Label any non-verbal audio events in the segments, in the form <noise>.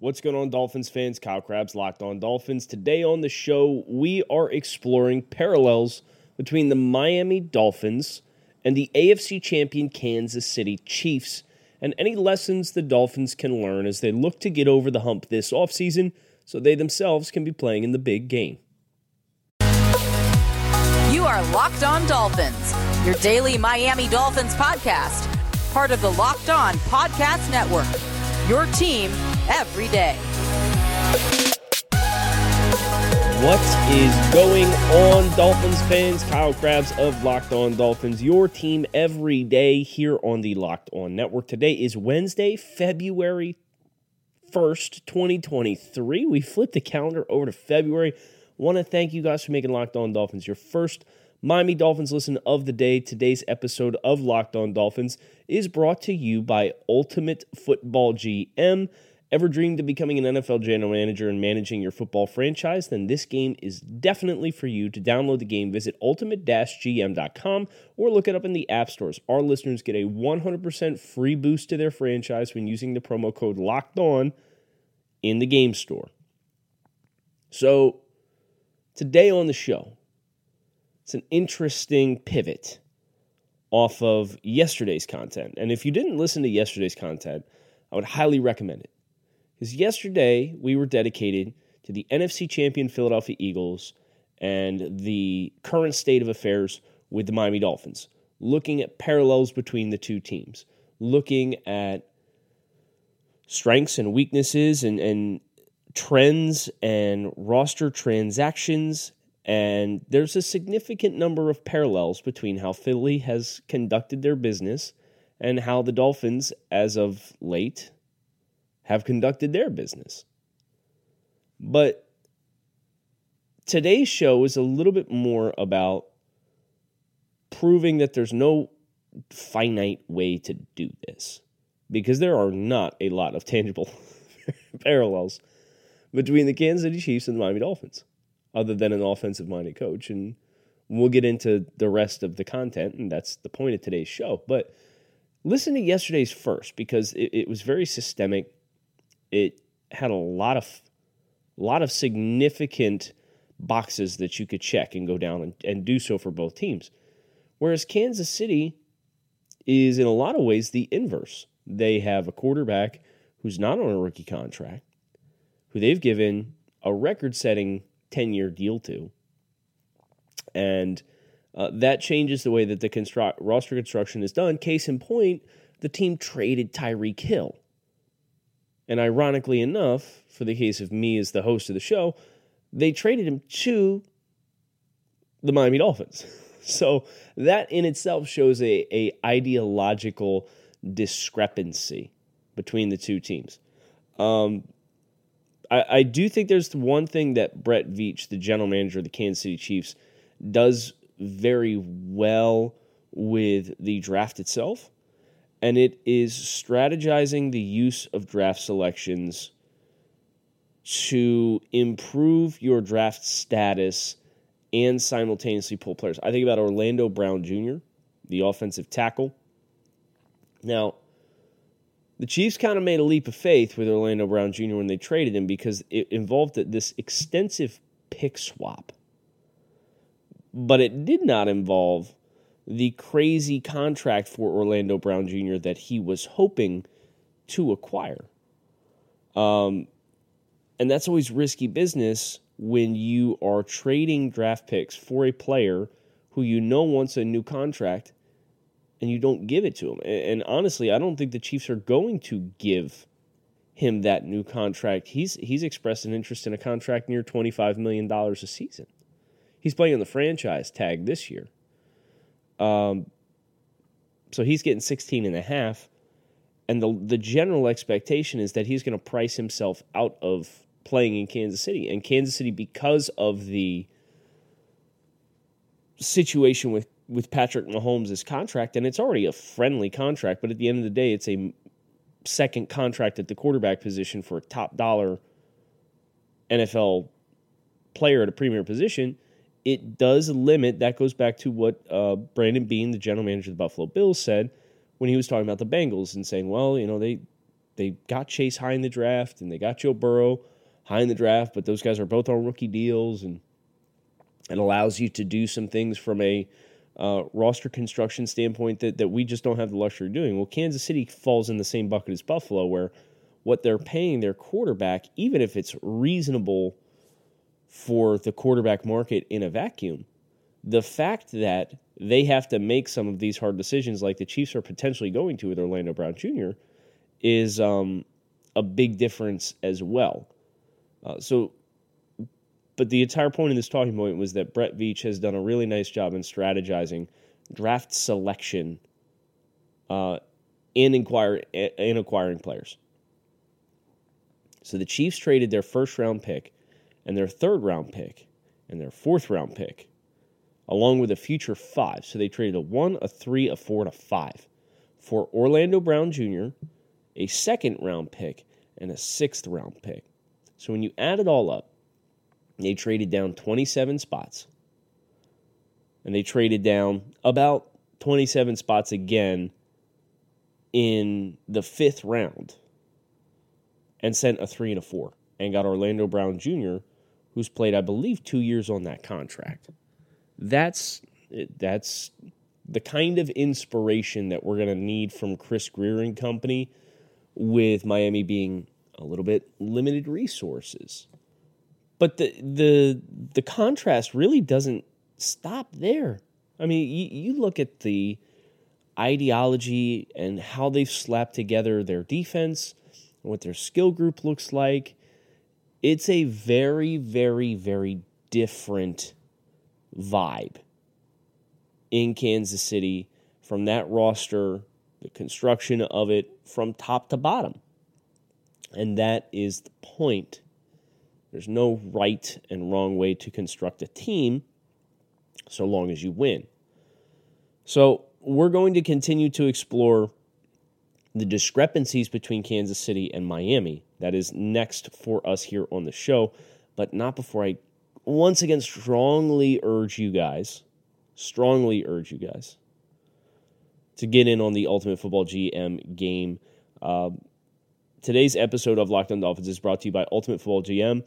What's going on, Dolphins fans? Kyle Crabbs, Locked On Dolphins. Today on the show, we are exploring parallels between the Miami Dolphins and the AFC champion Kansas City Chiefs and any lessons the Dolphins can learn as they look to get over the hump this offseason so they themselves can be playing in the big game. You are Locked On Dolphins, your daily Miami Dolphins podcast, part of the Locked On Podcast Network. Your team every day. What is going on, Dolphins fans? Kyle Crabbs of Locked On Dolphins, your team every day here on the Locked On Network. Today is Wednesday, February 1st, 2023. We flipped the calendar over to February. Want to thank you guys for making Locked On Dolphins your first Miami Dolphins listen of the day. Today's episode of Locked On Dolphins is brought to you by Ultimate Football GM. Ever dreamed of becoming an NFL general manager and managing your football franchise? Then this game is definitely for you. To download the game, visit ultimate-gm.com or look it up in the app stores. Our listeners get a 100% free boost to their franchise when using the promo code LOCKED ON in the game store. So, today on the show, it's an interesting pivot off of yesterday's content. And if you didn't listen to yesterday's content, I would highly recommend it. Because yesterday we were dedicated to the NFC champion Philadelphia Eagles and the current state of affairs with the Miami Dolphins, looking at parallels between the two teams, looking at strengths and weaknesses and, and trends and roster transactions. And there's a significant number of parallels between how Philly has conducted their business and how the Dolphins, as of late, have conducted their business. But today's show is a little bit more about proving that there's no finite way to do this because there are not a lot of tangible <laughs> parallels between the Kansas City Chiefs and the Miami Dolphins, other than an offensive minded coach. And we'll get into the rest of the content, and that's the point of today's show. But listen to yesterday's first because it, it was very systemic it had a lot of lot of significant boxes that you could check and go down and, and do so for both teams. Whereas Kansas City is in a lot of ways the inverse. They have a quarterback who's not on a rookie contract, who they've given a record setting 10 year deal to. And uh, that changes the way that the construct, roster construction is done. Case in point, the team traded Tyreek Hill. And ironically enough, for the case of me as the host of the show, they traded him to the Miami Dolphins. <laughs> So that in itself shows a, a ideological discrepancy between the two teams. Um, I, I do think there's one thing that Brett Veach, the general manager of the Kansas City Chiefs, does very well with the draft itself and it is strategizing the use of draft selections to improve your draft status and simultaneously pull players. I think about Orlando Brown Jr., the offensive tackle. Now, the Chiefs kind of made a leap of faith with Orlando Brown Jr. when they traded him because it involved this extensive pick swap. But it did not involve the crazy contract for Orlando Brown Jr. that he was hoping to acquire. Um, and that's always risky business when you are trading draft picks for a player who you know wants a new contract and you don't give it to him. And honestly, I don't think the Chiefs are going to give him that new contract. He's he's expressed an interest in a contract near $25 million a season. He's playing on the franchise tag this year. Um, so he's getting 16 and a half. And the, the general expectation is that he's going to price himself out of playing in Kansas City. And Kansas City, because of the situation with with Patrick Mahomes' contract, and it's already a friendly contract, but at the end of the day, it's a second contract at the quarterback position for a top dollar NFL player at a premier position. It does limit. That goes back to what uh, Brandon Beane, the general manager of the Buffalo Bills, said when he was talking about the Bengals and saying, "Well, you know, they they got Chase high in the draft and they got Joe Burrow high in the draft, but those guys are both on rookie deals and." It allows you to do some things from a uh, roster construction standpoint that, that we just don't have the luxury of doing. Well, Kansas City falls in the same bucket as Buffalo, where what they're paying their quarterback, even if it's reasonable for the quarterback market in a vacuum, the fact that they have to make some of these hard decisions, like the Chiefs are potentially going to with Orlando Brown Jr., is um, a big difference as well. Uh, so but the entire point of this talking point was that Brett Veach has done a really nice job in strategizing draft selection uh, in, inquire, in acquiring players. So the Chiefs traded their first round pick and their third round pick and their fourth round pick, along with a future five. So they traded a one, a three, a four, and a five for Orlando Brown Jr., a second round pick, and a sixth round pick. So when you add it all up, they traded down 27 spots. And they traded down about 27 spots again in the fifth round and sent a three and a four and got Orlando Brown Jr., who's played, I believe, two years on that contract. That's that's the kind of inspiration that we're going to need from Chris Grier and company with Miami being a little bit limited resources. But the the the contrast really doesn't stop there. I mean, you, you look at the ideology and how they've slapped together their defense, what their skill group looks like. It's a very, very, very different vibe in Kansas City from that roster, the construction of it from top to bottom. And that is the point there's no right and wrong way to construct a team so long as you win. So, we're going to continue to explore the discrepancies between Kansas City and Miami. That is next for us here on the show, but not before I once again strongly urge you guys, strongly urge you guys to get in on the Ultimate Football GM game. Uh, today's episode of Locked On Dolphins is brought to you by Ultimate Football GM.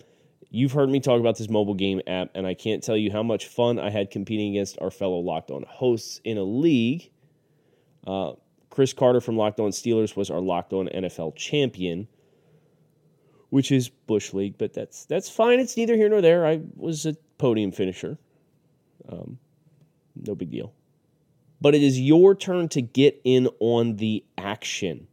You've heard me talk about this mobile game app, and I can't tell you how much fun I had competing against our fellow Locked On hosts in a league. Uh, Chris Carter from Locked On Steelers was our Locked On NFL champion, which is Bush League, but that's that's fine. It's neither here nor there. I was a podium finisher. Um, no big deal. But it is your turn to get in on the action.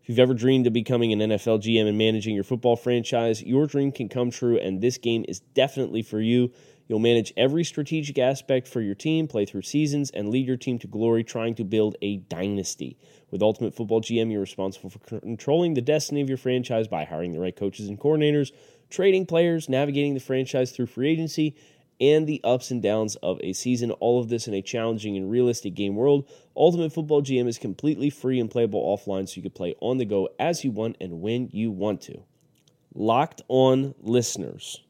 If you've ever dreamed of becoming an NFL GM and managing your football franchise, your dream can come true, and this game is definitely for you. You'll manage every strategic aspect for your team, play through seasons, and lead your team to glory trying to build a dynasty. With Ultimate Football GM, you're responsible for controlling the destiny of your franchise by hiring the right coaches and coordinators, trading players, navigating the franchise through free agency, and the ups and downs of a season. All of this in a challenging and realistic game world. Ultimate Football GM is completely free and playable offline, so you can play on the go as you want and when you want to. Locked on listeners.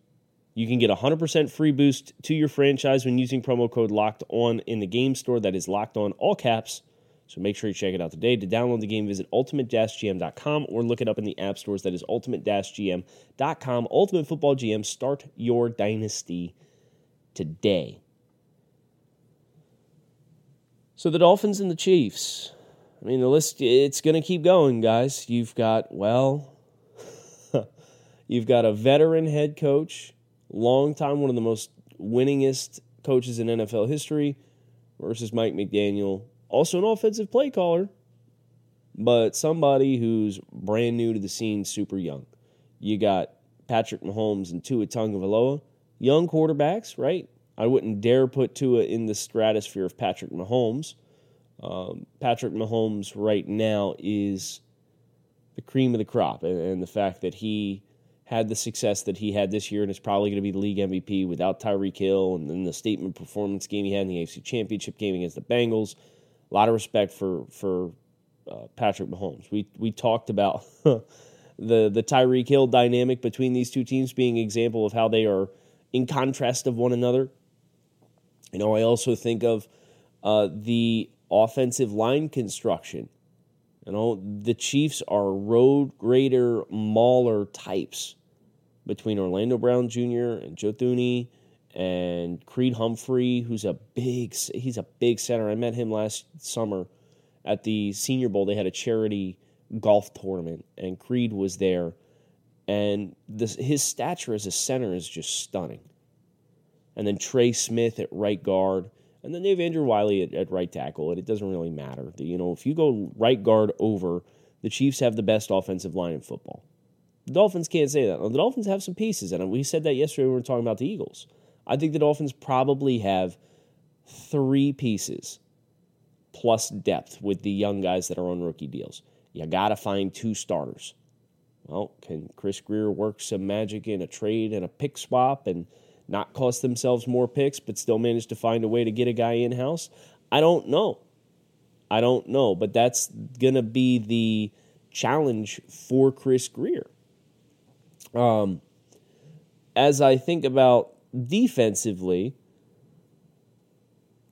You can get a 100% free boost to your franchise when using promo code LOCKED ON in the game store. That is locked on, all caps. So make sure you check it out today. To download the game, visit ultimate-gm.com or look it up in the app stores. That is ultimate-gm.com. Ultimate Football GM. Start your dynasty today. So the Dolphins and the Chiefs. I mean, the list, it's going to keep going, guys. You've got, well, <laughs> you've got a veteran head coach, long time, one of the most winningest coaches in NFL history, versus Mike McDaniel, also an offensive play caller, but somebody who's brand new to the scene, super young. You got Patrick Mahomes and Tua Tagovailoa young quarterbacks, right? I wouldn't dare put Tua in the stratosphere of Patrick Mahomes. Um, Patrick Mahomes right now is the cream of the crop, and, and the fact that he had the success that he had this year and is probably going to be the league MVP without Tyreek Hill and then the statement performance game he had in the AFC Championship game against the Bengals. A lot of respect for for uh, Patrick Mahomes. We we talked about <laughs> the the Tyreek Hill dynamic between these two teams being an example of how they are in contrast of one another. You know, I also think of uh, the offensive line construction. You know, the Chiefs are road grader mauler types between Orlando Brown Jr. and Joe Thuney and Creed Humphrey, who's a big he's a big center. I met him last summer at the Senior Bowl. They had a charity golf tournament, and Creed was there. And this, his stature as a center is just stunning. And then Trey Smith at right guard, and then they have Andrew Wylie at, at right tackle. And it doesn't really matter. You know, if you go right guard over, the Chiefs have the best offensive line in football. The Dolphins can't say that. The Dolphins have some pieces, and we said that yesterday when we were talking about the Eagles. I think the Dolphins probably have three pieces plus depth with the young guys that are on rookie deals. You got to find two starters. Well, can Chris Grier work some magic in a trade and a pick swap and not cost themselves more picks, but still manage to find a way to get a guy in house? I don't know. I don't know, but that's going to be the challenge for Chris Grier. Um, as I think about defensively,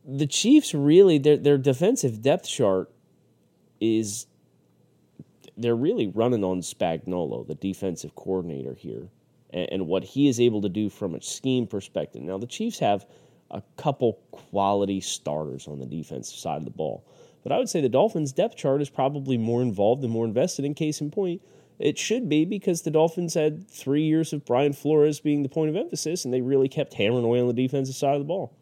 the Chiefs really their their defensive depth chart is they're really running on Spagnuolo, the defensive coordinator here, and, and, what he is able to do from a scheme perspective. Now the Chiefs have a couple quality starters on the defensive side of the ball, but I would say the Dolphins' depth chart is probably more involved and more invested. In case in point, it should be because the Dolphins had three years of Brian Flores being the point of emphasis, and they really kept hammering away on the defensive side of the ball.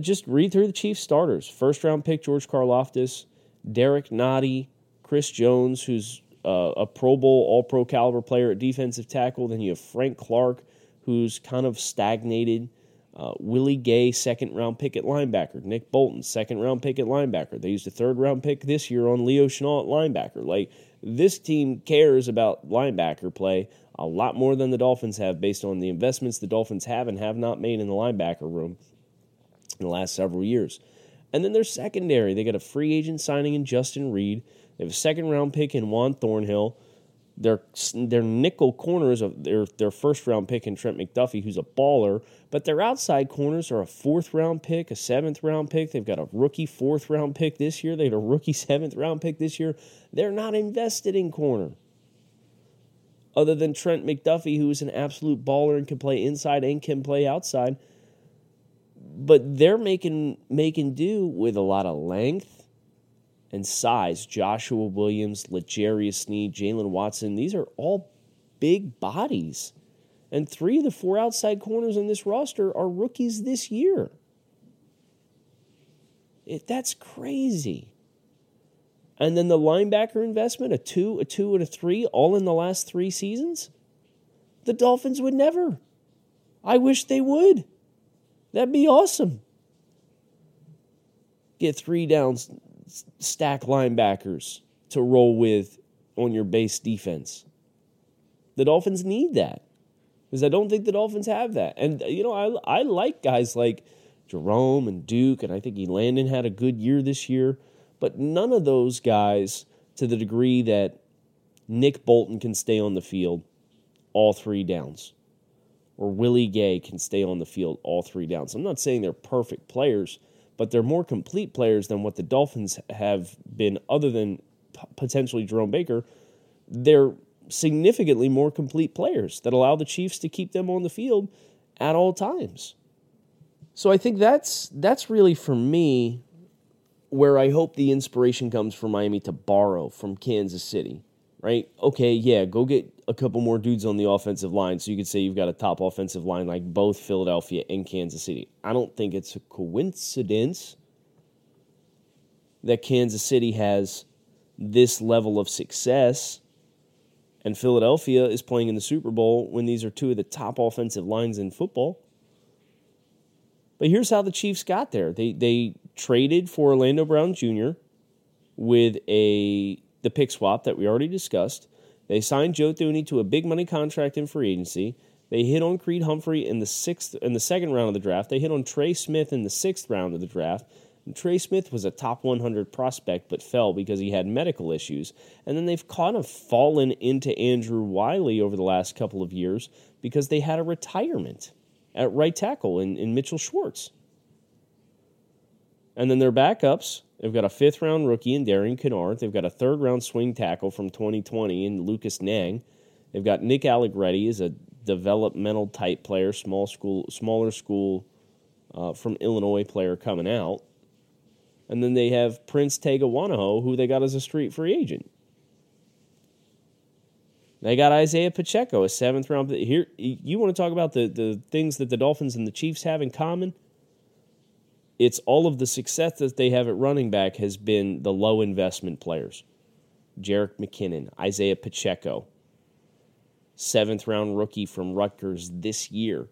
Just read through the Chiefs starters. First round pick George Karlaftis, Derrick Nnadi, Chris Jones, who's uh, a Pro Bowl, All Pro caliber player at defensive tackle. Then you have Frank Clark, who's kind of stagnated. Uh, Willie Gay, second round pick at linebacker. Nick Bolton, second round pick at linebacker. They used a third round pick this year on Leo Chenal at linebacker. Like, this team cares about linebacker play a lot more than the Dolphins have based on the investments the Dolphins have and have not made in the linebacker room in the last several years. And then their secondary, they got a free agent signing in Justin Reid. They have a second round pick in Juan Thornhill. Their their nickel corners of their their first round pick in Trent McDuffie, who's a baller, but their outside corners are a fourth round pick, a seventh round pick. They've got a rookie fourth round pick this year. They had a rookie <laughs> seventh round pick this year. They're not invested in corner. Other than Trent McDuffie, who's an absolute baller and can play inside and can play outside. But they're making making do with a lot of length and size. Joshua Williams, L'Jarius Sneed, Jaylen Watson, these are all big bodies. And three of the four outside corners on this roster are rookies this year. It, that's crazy. And then the linebacker investment, a two, a two, and a three, all in the last three seasons. The Dolphins would never. I wish they would. That'd be awesome. Get three downs, stack linebackers to roll with on your base defense. The Dolphins need that because I don't think the Dolphins have that. And, you know, I, I like guys like Jerome and Duke, and I think Elandon had a good year this year, but none of those guys to the degree that Nick Bolton can stay on the field all three downs or Willie Gay can stay on the field all three downs. I'm not saying they're perfect players, but they're more complete players than what the Dolphins have been, other than potentially Jerome Baker. They're significantly more complete players that allow the Chiefs to keep them on the field at all times. So I think that's that's really for me where I hope the inspiration comes for Miami to borrow from Kansas City right? Okay, yeah, go get a couple more dudes on the offensive line so you could say you've got a top offensive line like both Philadelphia and Kansas City. I don't think it's a coincidence that Kansas City has this level of success and Philadelphia is playing in the Super Bowl when these are two of the top offensive lines in football. But here's how the Chiefs got there. They they traded for Orlando Brown Jr. with a the pick swap that we already discussed. They signed Joe Thuney to a big money contract in free agency. They hit on Creed Humphrey in the sixth in the second round of the draft. They hit on Trey Smith in the sixth round of the draft. And Trey Smith was a top 100 prospect, but fell because he had medical issues. And then they've kind of fallen into Andrew Wylie over the last couple of years because they had a retirement at right tackle in, in Mitchell Schwartz. And then their backups, they've got a fifth round rookie in Darian Kinnard. They've got a third round swing tackle from 2020 in Lucas Niang. They've got Nick Allegretti as a developmental type player, small school, smaller school uh, from Illinois player coming out. And then they have Prince Tega Wanogho, who they got as a street free agent. They got Isaiah Pacheco, a seventh round. Here, you want to talk about the, the things that the Dolphins and the Chiefs have in common? It's all of the success that they have at running back has been the low investment players. Jerick McKinnon, Isaiah Pacheco, seventh round rookie from Rutgers this year,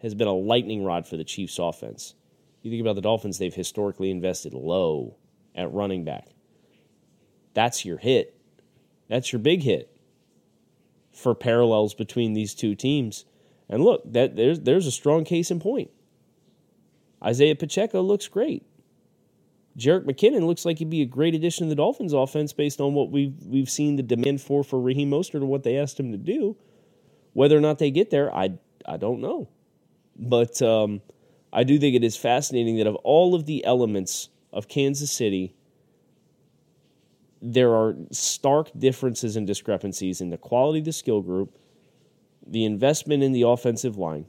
has been a lightning rod for the Chiefs offense. You think about the Dolphins, they've historically invested low at running back. That's your hit. That's your big hit for parallels between these two teams. And look, that there's there's a strong case in point. Isaiah Pacheco looks great. Jerick McKinnon looks like he'd be a great addition to the Dolphins offense based on what we've we've seen the demand for for Raheem Mostert and what they asked him to do. Whether or not they get there, I I don't know. But um, I do think it is fascinating that of all of the elements of Kansas City, there are stark differences and discrepancies in the quality of the skill group, the investment in the offensive line,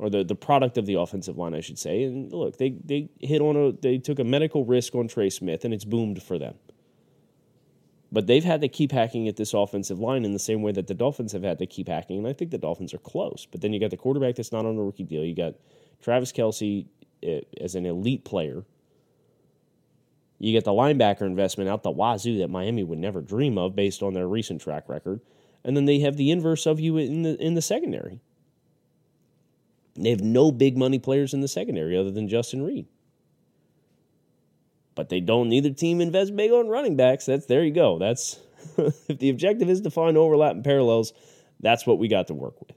or the, the product of the offensive line, I should say. And look, they, they hit on a they took a medical risk on Trey Smith, and it's boomed for them. But they've had to keep hacking at this offensive line in the same way that the Dolphins have had to keep hacking, and I think the Dolphins are close. But then you got the quarterback that's not on a rookie deal. You got Travis Kelce eh, as an elite player you get the linebacker investment out the wazoo that Miami would never dream of based on their recent track record. And then they have the inverse of you in the in the secondary. They have no big money players in the secondary other than Justin Reid. But they don't neither team invest big on running backs. That's there you go. That's <laughs> if the objective is to find overlap and parallels, that's what we got to work with.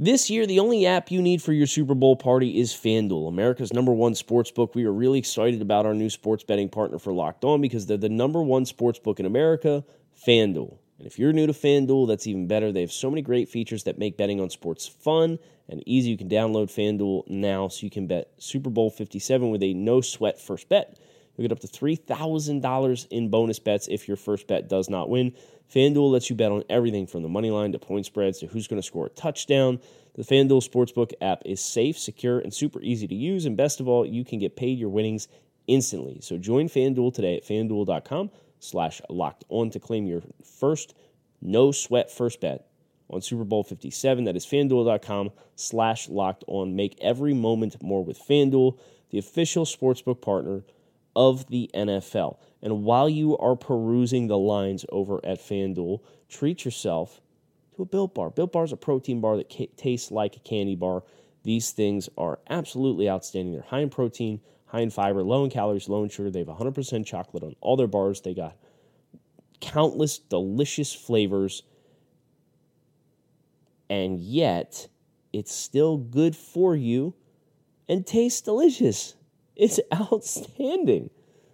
This year, the only app you need for your Super Bowl party is FanDuel, America's number one sports book. We are really excited about our new sports betting partner for Locked On because they're the number one sports book in America, FanDuel. And if you're new to FanDuel, that's even better. They have so many great features that make betting on sports fun and easy. You can download FanDuel now so you can bet Super Bowl 57 with a no sweat first bet. You'll get up to $3,000 in bonus bets if your first bet does not win. FanDuel lets you bet on everything from the money line to point spreads to who's going to score a touchdown. The FanDuel Sportsbook app is safe, secure, and super easy to use. And best of all, you can get paid your winnings instantly. So join FanDuel today at fanduel.com slash locked on to claim your first no sweat first bet on Super Bowl 57. That is fanduel.com slash locked on. Make every moment more with FanDuel, the official sportsbook partner of the NFL. And while you are perusing the lines over at FanDuel, treat yourself to a Built Bar. Built Bar is a protein bar that ca- tastes like a candy bar. These things are absolutely outstanding. They're high in protein, high in fiber, low in calories, low in sugar. They have 100% chocolate on all their bars. They got countless delicious flavors. And yet, it's still good for you and tastes delicious. <laughs> It's outstanding.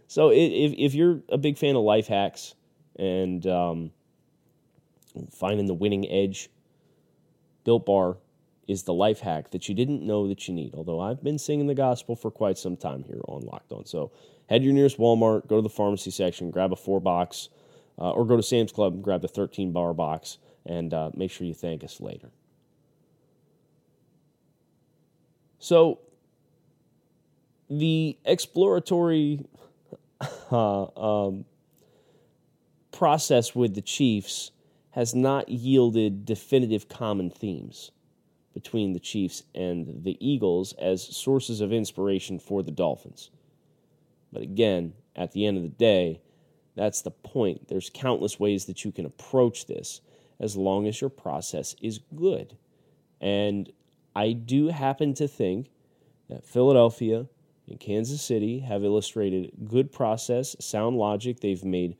So if if you're a big fan of life hacks and um, finding the winning edge, Built Bar is the life hack that you didn't know that you need. Although I've been singing the gospel for quite some time here on Locked On. So head to your nearest Walmart, go to the pharmacy section, grab a four box, uh, or go to Sam's Club and grab the 13 bar box, and uh, make sure you thank us later. So the exploratory <laughs> uh, um, process with the Chiefs has not yielded definitive common themes between the Chiefs and the Eagles as sources of inspiration for the Dolphins. But again, at the end of the day, that's the point. There's countless ways that you can approach this as long as your process is good. And I do happen to think that Philadelphia and Kansas City have illustrated good process, sound logic. They've made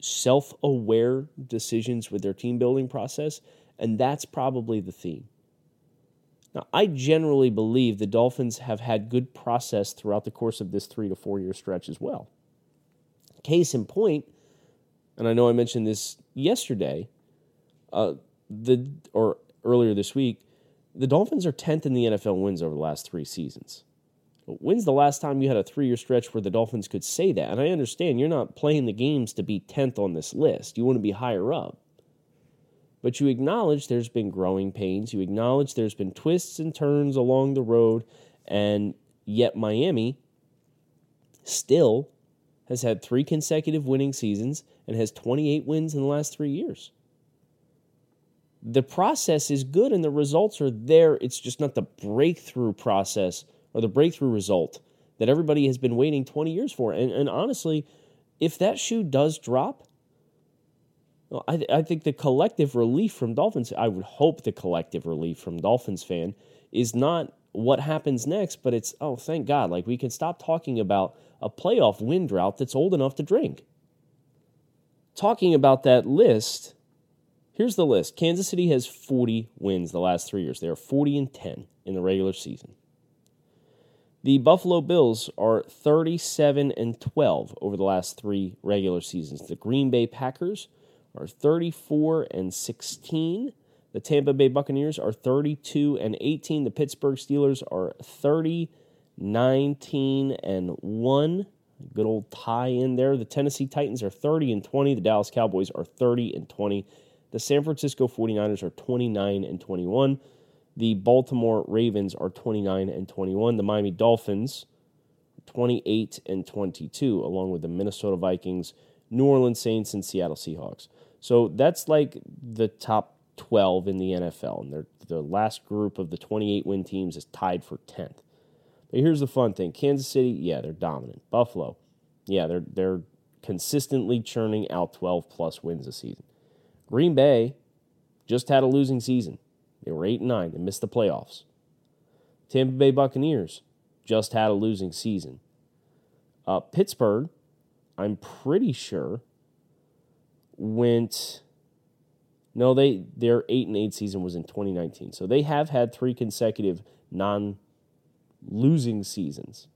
self aware decisions with their team building process, and that's probably the theme. Now, I generally believe the Dolphins have had good process throughout the course of this three to four year stretch as well. Case in point, and I know I mentioned this yesterday, uh, the or earlier this week, the Dolphins are 10th in the NFL wins over the last three seasons. When's the last time you had a three year stretch where the Dolphins could say that? And I understand you're not playing the games to be 10th on this list. You want to be higher up. But you acknowledge there's been growing pains. You acknowledge there's been twists and turns along the road. And yet, Miami still has had three consecutive winning seasons and has 28 wins in the last three years. The process is good and the results are there. It's just not the breakthrough process or the breakthrough result that everybody has been waiting 20 years for. And, and honestly, if that shoe does drop, well, I, I think the collective relief from Dolphins, I would hope the collective relief from Dolphins fan is not what happens next, but it's, oh, thank God. Like we can stop talking about a playoff win drought that's old enough to drink. Talking about that list, here's the list Kansas City has 40 wins the last three years. They are 40 and 10 in the regular season. The Buffalo Bills are 37 and 12 over the last three regular seasons. The Green Bay Packers are 34 and 16. The Tampa Bay Buccaneers are 32 and 18. The Pittsburgh Steelers are 30, 19 and 1. Good old tie in there. The Tennessee Titans are 30 and 20. The Dallas Cowboys are 30 and 20. The San Francisco 49ers are 29 and 21. The Baltimore Ravens are 29 and 21. The Miami Dolphins 28 and 22 along with the Minnesota Vikings, New Orleans Saints and Seattle Seahawks. So that's like the top 12 in the NFL and the last group of the 28 win teams is tied for 10th. But here's the fun thing. Kansas City, yeah, they're dominant. Buffalo, yeah, they're they're consistently churning out 12 plus wins a season. Green Bay just had a losing season. They were 8 and 9. They missed the playoffs. Tampa Bay Buccaneers just had a losing season. Uh, Pittsburgh, I'm pretty sure, went. No, they their eight and eight season was in 2019. So they have had three consecutive non losing seasons.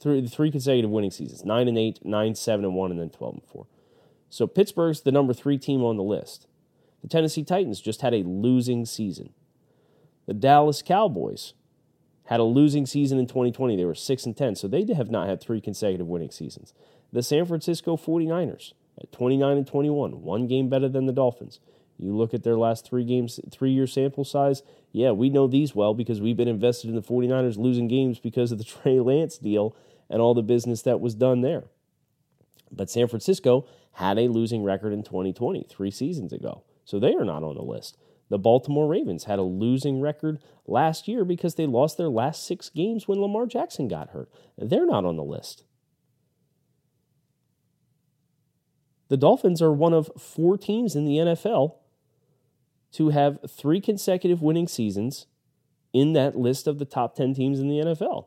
Three three consecutive winning seasons. Nine and eight, nine, seven and one, and then twelve and four. So Pittsburgh's the number three team on the list. The Tennessee Titans just had a losing season. The Dallas Cowboys had a losing season in 2020. They were 6 and 10, so they have not had three consecutive winning seasons. The San Francisco 49ers at 29 and 21, one game better than the Dolphins. You look at their last three games, three year sample size. Yeah, we know these well because we've been invested in the 49ers losing games because of the <laughs> Trey Lance deal and all the business that was done there. But San Francisco had a losing record in 2020, three seasons ago. So they are not on the list. The Baltimore Ravens had a losing record last year because they lost their last six games when Lamar Jackson got hurt. They're not on the list. The Dolphins are one of four teams in the NFL to have three consecutive winning seasons in that list of the top 10 teams in the NFL,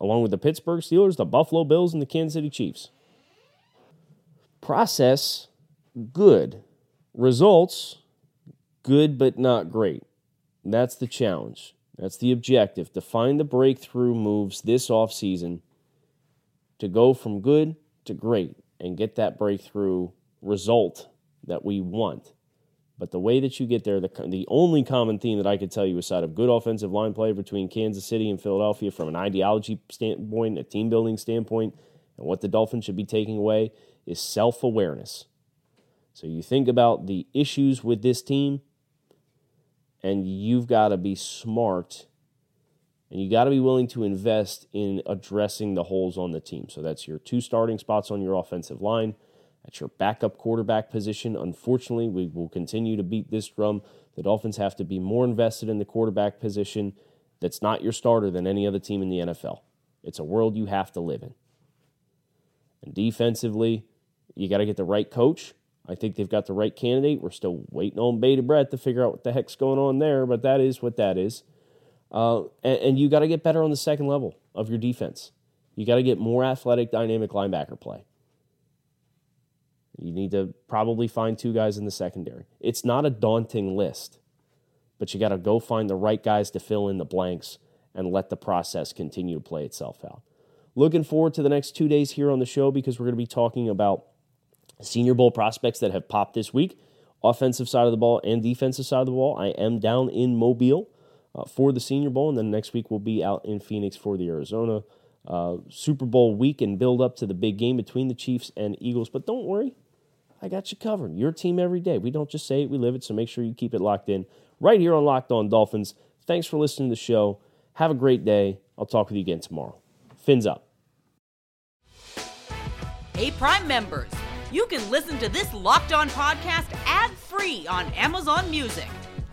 along with the Pittsburgh Steelers, the Buffalo Bills, and the Kansas City Chiefs. Process good Results good but not great. That's the challenge. That's the objective to find the breakthrough moves this offseason to go from good to great and get that breakthrough result that we want. But the way that you get there, the, the only common theme that I could tell you aside of good offensive line play between Kansas City and Philadelphia from an ideology standpoint, a team building standpoint, and what the Dolphins should be taking away is self awareness. So you think about the issues with this team, and you've got to be smart and you got to be willing to invest in addressing the holes on the team. So that's your two starting spots on your offensive line. That's your backup quarterback position. Unfortunately, we will continue to beat this drum. The Dolphins have to be more invested in the quarterback position that's not your starter than any other team in the NFL. It's a world you have to live in. And defensively, you got to get the right coach. I think they've got the right candidate. We're still waiting on Beta Brett to figure out what the heck's going on there, but that is what that is. Uh, and, and, you got to get better on the second level of your defense. You got to get more athletic, dynamic linebacker play. You need to probably find two guys in the secondary. It's not a daunting list, but you got to go find the right guys to fill in the blanks and let the process continue to play itself out. Looking forward to the next two days here on the show because we're going to be talking about Senior Bowl prospects that have popped this week, offensive side of the ball and defensive side of the ball. I am down in Mobile uh, for the Senior Bowl, and then next week we'll be out in Phoenix for the Arizona uh, Super Bowl week and build up to the big game between the Chiefs and Eagles. But don't worry, I got you covered. Your team every day. We don't just say it, we live it. So make sure you keep it locked in right here on Locked On Dolphins. Thanks for listening to the show. Have a great day. I'll talk with you again tomorrow. Fins up. Hey, Prime members, you can listen to this Locked On podcast ad free on Amazon Music.